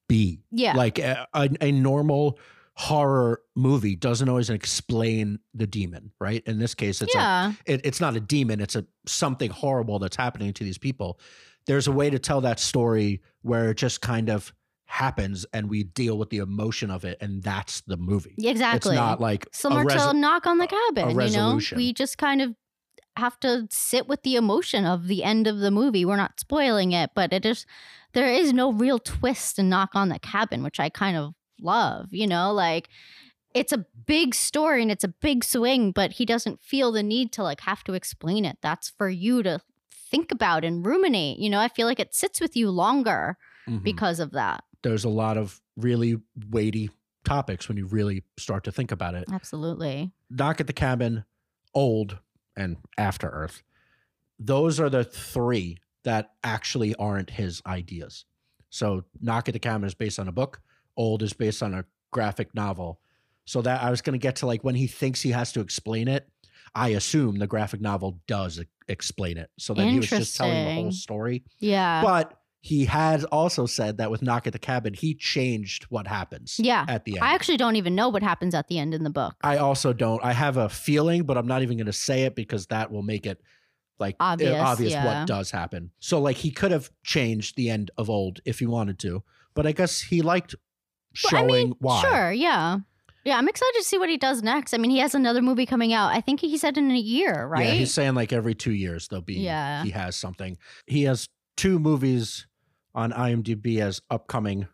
be. Yeah. Like a, a, a normal horror movie doesn't always explain the demon, right? In this case, it's a yeah. it, it's not a demon it's a something horrible that's happening to these people there's a way to tell that story where it just kind of happens and we deal with the emotion of it and that's the movie exactly. it's not like a Similar res- to knock on the cabin, you know? We just kind of have to sit with the emotion of the end of the movie. We're not spoiling it, but it is there is no real twist in knock on the cabin, which I kind of love, you know, like it's a big story and it's a big swing, but he doesn't feel the need to like have to explain it. That's for you to think about and ruminate. You know, I feel like it sits with you longer Mhm. because of that. there's a lot of really weighty topics when you really start to think about it. Absolutely. Knock at the Cabin, Old, and After Earth. Those are the three that actually aren't his ideas. So Knock at the Cabin is based on a book. Old is based on a graphic novel. So that I was going to get to like when he thinks he has to explain it. I assume the graphic novel does explain it. So then he was just telling the whole story. Yeah. But he had also said that with Knock at the Cabin, he changed what happens yeah. at the end. I actually don't even know what happens at the end in the book. I also don't. I have a feeling, but I'm not even going to say it because that will make it like Obvious, obvious yeah. what does happen. So like he could have changed the end of old if he wanted to, but I guess he liked Well, showing I mean, why. Sure, yeah. Yeah, I'm excited to see what he does next. I mean, he has another movie coming out. I think he said in a year, right? Yeah, he's saying like every two years there'll be. Yeah. he has something. He has two movies on IMDb as upcoming.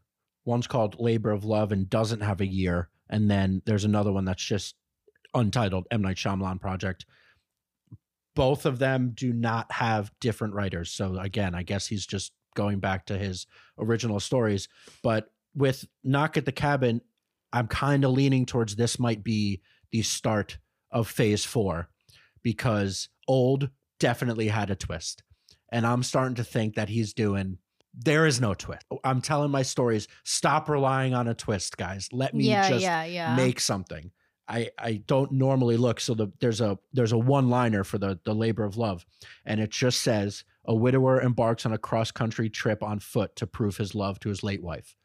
One's called Labor of Love and doesn't have a year, and then there's another one that's just untitled M Night Shyamalan project. Both of them do not have different writers, so again, I guess he's just going back to his original stories. But with Knock at the Cabin, I'm kind of leaning towards this might be the start of Phase Four because Old definitely had a twist, and I'm starting to think that he's doing. There is no twist. I'm telling my stories. Stop relying on a twist, guys. Let me yeah, just yeah, yeah. make something. I I don't normally look. So the, there's a there's a one liner for the the labor of love, and it just says a widower embarks on a cross country trip on foot to prove his love to his late wife.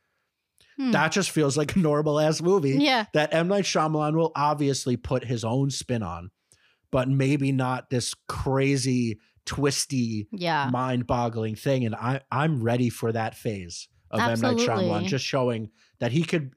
Hmm. That just feels like a normal ass movie yeah. that M Night Shyamalan will obviously put his own spin on, but maybe not this crazy twisty Yeah. mind-boggling thing. And I I'm ready for that phase of M Night Shyamalan, just showing that he could.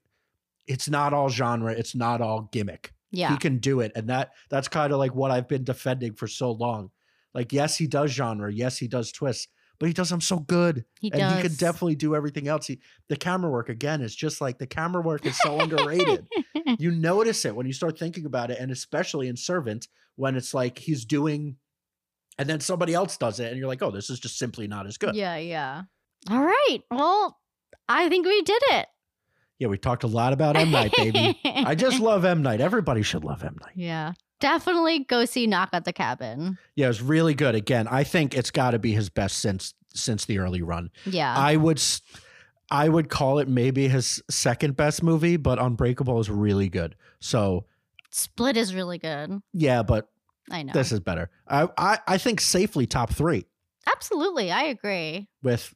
It's not all genre. It's not all gimmick. Yeah. He can do it, and that that's kind of like what I've been defending for so long. Like, yes, he does genre. Yes, he does twists, but he does them so good, He and does. he could definitely do everything else. He, the camera work again is just like the camera work is so underrated. You notice it when you start thinking about it, and especially in Servant when it's like he's doing, and then somebody else does it, and you're like, oh, this is just simply not as good. Yeah, yeah. All right. Well, I think we did it. Yeah, we talked a lot about M Night, baby. I just love M Night. Everybody should love M Night. Yeah. Definitely go see Knock at the Cabin. Yeah, it was really good. Again, I think it's got to be his best since since the early run. Yeah. I would I would call it maybe his second best movie, but Unbreakable is really good. So Split is really good. yeah, but I know. this is better. I, I I think safely top three Absolutely. I agree. with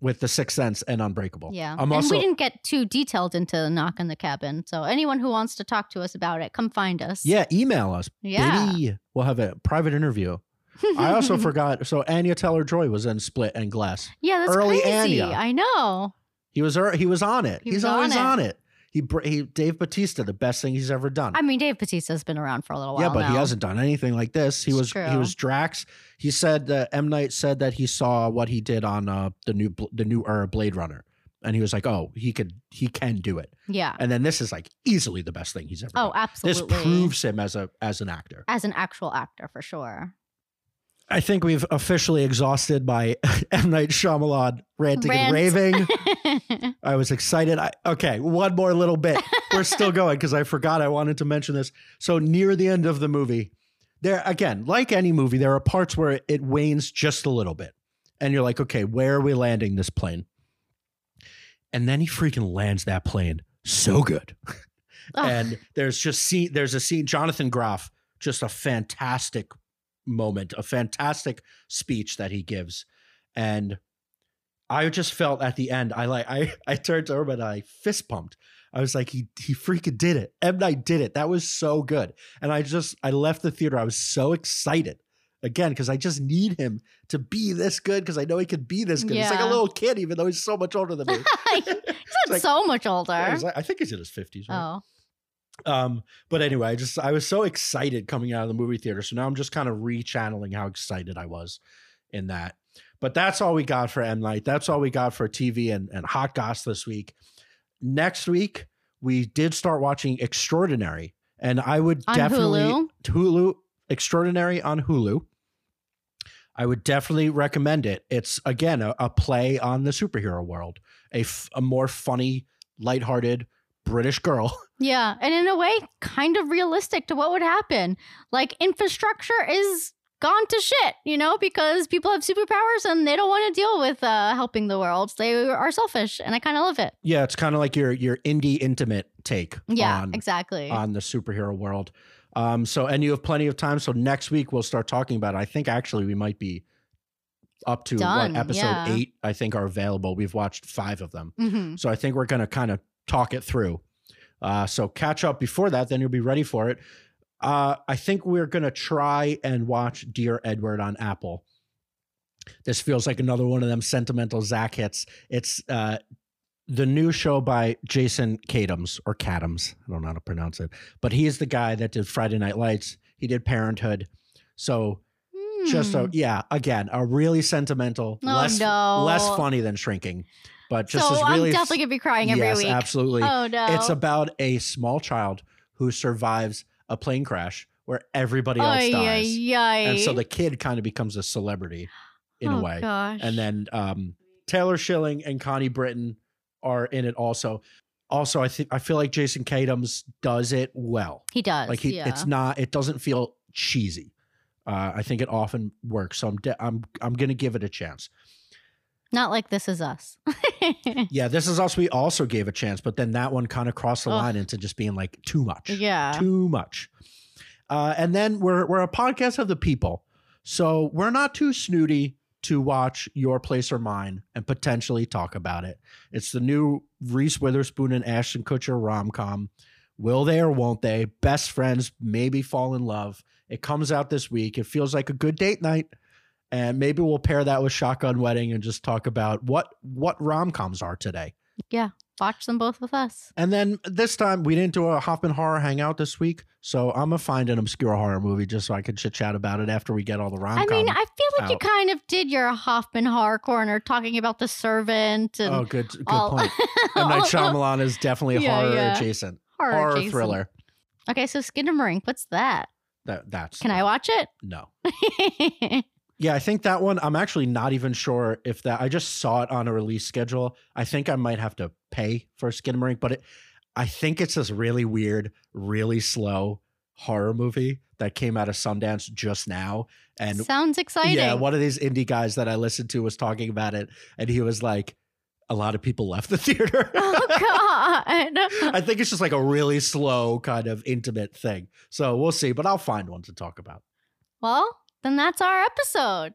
with the Sixth Sense and Unbreakable. Yeah. I'm and we didn't get too detailed into Knock on the Cabin. So anyone who wants to talk to us about it, come find us. yeah. Email us, Yeah. baby. We'll have a private interview. I also forgot. So Anya Taylor-Joy was in Split and Glass. Yeah, that's early crazy. Anya. I know. He was er- he was on it. He He's was on always it. on it. He, he Dave Bautista, the best thing he's ever done. I mean, Dave Bautista's been around for a little while yeah, but now. he hasn't done anything like this. He It's was he was Drax. He said that M Night said that he saw what he did on uh, the new the new era Blade Runner, and he was like, oh, he could he can do it. Yeah. And then this is like easily the best thing he's ever. Oh, done. This proves him as a as an actor. As an actual actor, for sure. I think we've officially exhausted my M Night Shyamalan ranting and raving. I was excited. I, okay, one more little bit. We're still going because I forgot I wanted to mention this. So near the end of the movie, there again, like any movie, there are parts where it wanes just a little bit, and you're like, okay, where are we landing this plane? And then he freaking lands that plane so good. And there's just scene. There's a scene. Jonathan Groff, just a fantastic moment, a fantastic speech that he gives, and I just felt at the end, I like I I turned to Irma and I fist pumped. I was like, he he freaking did it. M Night did it. That was so good. And I just I left the theater. I was so excited again because I just need him to be this good because I know he could be this good. He's like a little kid, even though he's so much older than me. He's not like- so much older. Yeah, like- I think he's in his fifties. Right? oh. Um, but anyway, I just I was so excited coming out of the movie theater. So now I'm just kind of rechanneling how excited I was in that. But that's all we got for M Night. That's all we got for TV and, and Hot Goss this week. Next week, we did start watching Extraordinary. And I would On definitely Hulu? Hulu Extraordinary on Hulu. I would definitely recommend it. It's again a, a play on the superhero world, a, f- a more funny, lighthearted British girl. Yeah, and in a way, kind of realistic to what would happen. Like infrastructure is gone to shit, you know, because people have superpowers and they don't want to deal with uh, helping the world. They are selfish, and I kind of love it. Yeah, it's kind of like your your indie intimate take. Yeah, on, exactly. on the superhero world. Um, so and you have plenty of time. So next week we'll start talking about it. I think actually we might be up to Done, what episode yeah. eight. I think are available. We've watched five of them. hmm So I think we're going to kind of talk it through. Uh, so catch up before that, then you'll be ready for it. Uh, I think we're going to try and watch Dear Edward on Apple. This feels like another one of them sentimental Zach hits. It's uh, the new show by Jason Kadams or Cadams. I don't know how to pronounce it, but he is the guy that did Friday Night Lights. He did Parenthood. So just a yeah, again, a really sentimental, Hmm. Oh, less no. less funny than Shrinking, but just so as really I'm definitely gonna be crying every yes, week. absolutely. Oh no! It's about a small child who survives a plane crash where everybody else dies, and so the kid kind of becomes a celebrity in oh, a way. Oh, gosh. And then um, Taylor Schilling and Connie Britton are in it also. Also, I think I feel like Jason Kadams does it well. he does. Like he, yeah. it's not. It doesn't feel cheesy. Uh, I think it often works. So I'm de- I'm I'm gonna give it a chance. Not like this is us. Yeah, this is us. We also gave a chance, but then that one kind of crossed the Ugh. line into just being like too much. yeah. too much. Uh, and then we're we're a podcast of the people, so we're not too snooty to watch Your Place or Mine and potentially talk about it. It's the new Reese Witherspoon and Ashton Kutcher rom com. Will they or won't they? Best friends maybe fall in love. It comes out this week. It feels like a good date night. And maybe we'll pair that with Shotgun Wedding and just talk about what what rom coms are today. Yeah, watch them both with us. And then this time we didn't do a Hoffman horror hangout this week, so I'm gonna find an obscure horror movie just so I can chit chat about it after we get all the rom coms. I mean, I feel like you kind of did your Hoffman horror corner talking about the servant and oh, good, good all- point. M Night Shyamalan is definitely Yeah, horror yeah. adjacent, horror, horror Jason. thriller. Okay, so Skinamarink, what's that? That that's Can I watch it? no. Yeah, I think that one. I'm actually not even sure if that. I just saw it on a release schedule. I think I might have to pay for Skinamarink, but it, I think it's this really weird, really slow horror movie that came out of Sundance just now, and Sounds exciting. Yeah, one of these indie guys that I listened to was talking about it, and he was like, "A lot of people left the theater." oh God. I think it's just like a really slow kind of intimate thing. So we'll see, but I'll find one to talk about. Well, then that's our episode.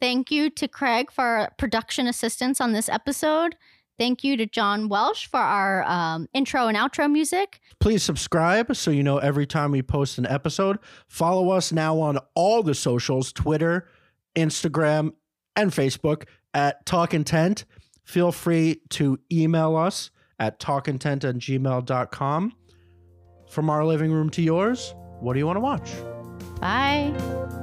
Thank you to Craig for production assistance on this episode. Thank you to John Welsh for our um, intro and outro music. Please subscribe so you know every time we post an episode. Follow us now on all the socials Twitter, Instagram, and Facebook at Talk Intent. Feel free to email us at talkintent at gmail.com. From our living room to yours, what do you want to watch? Bye.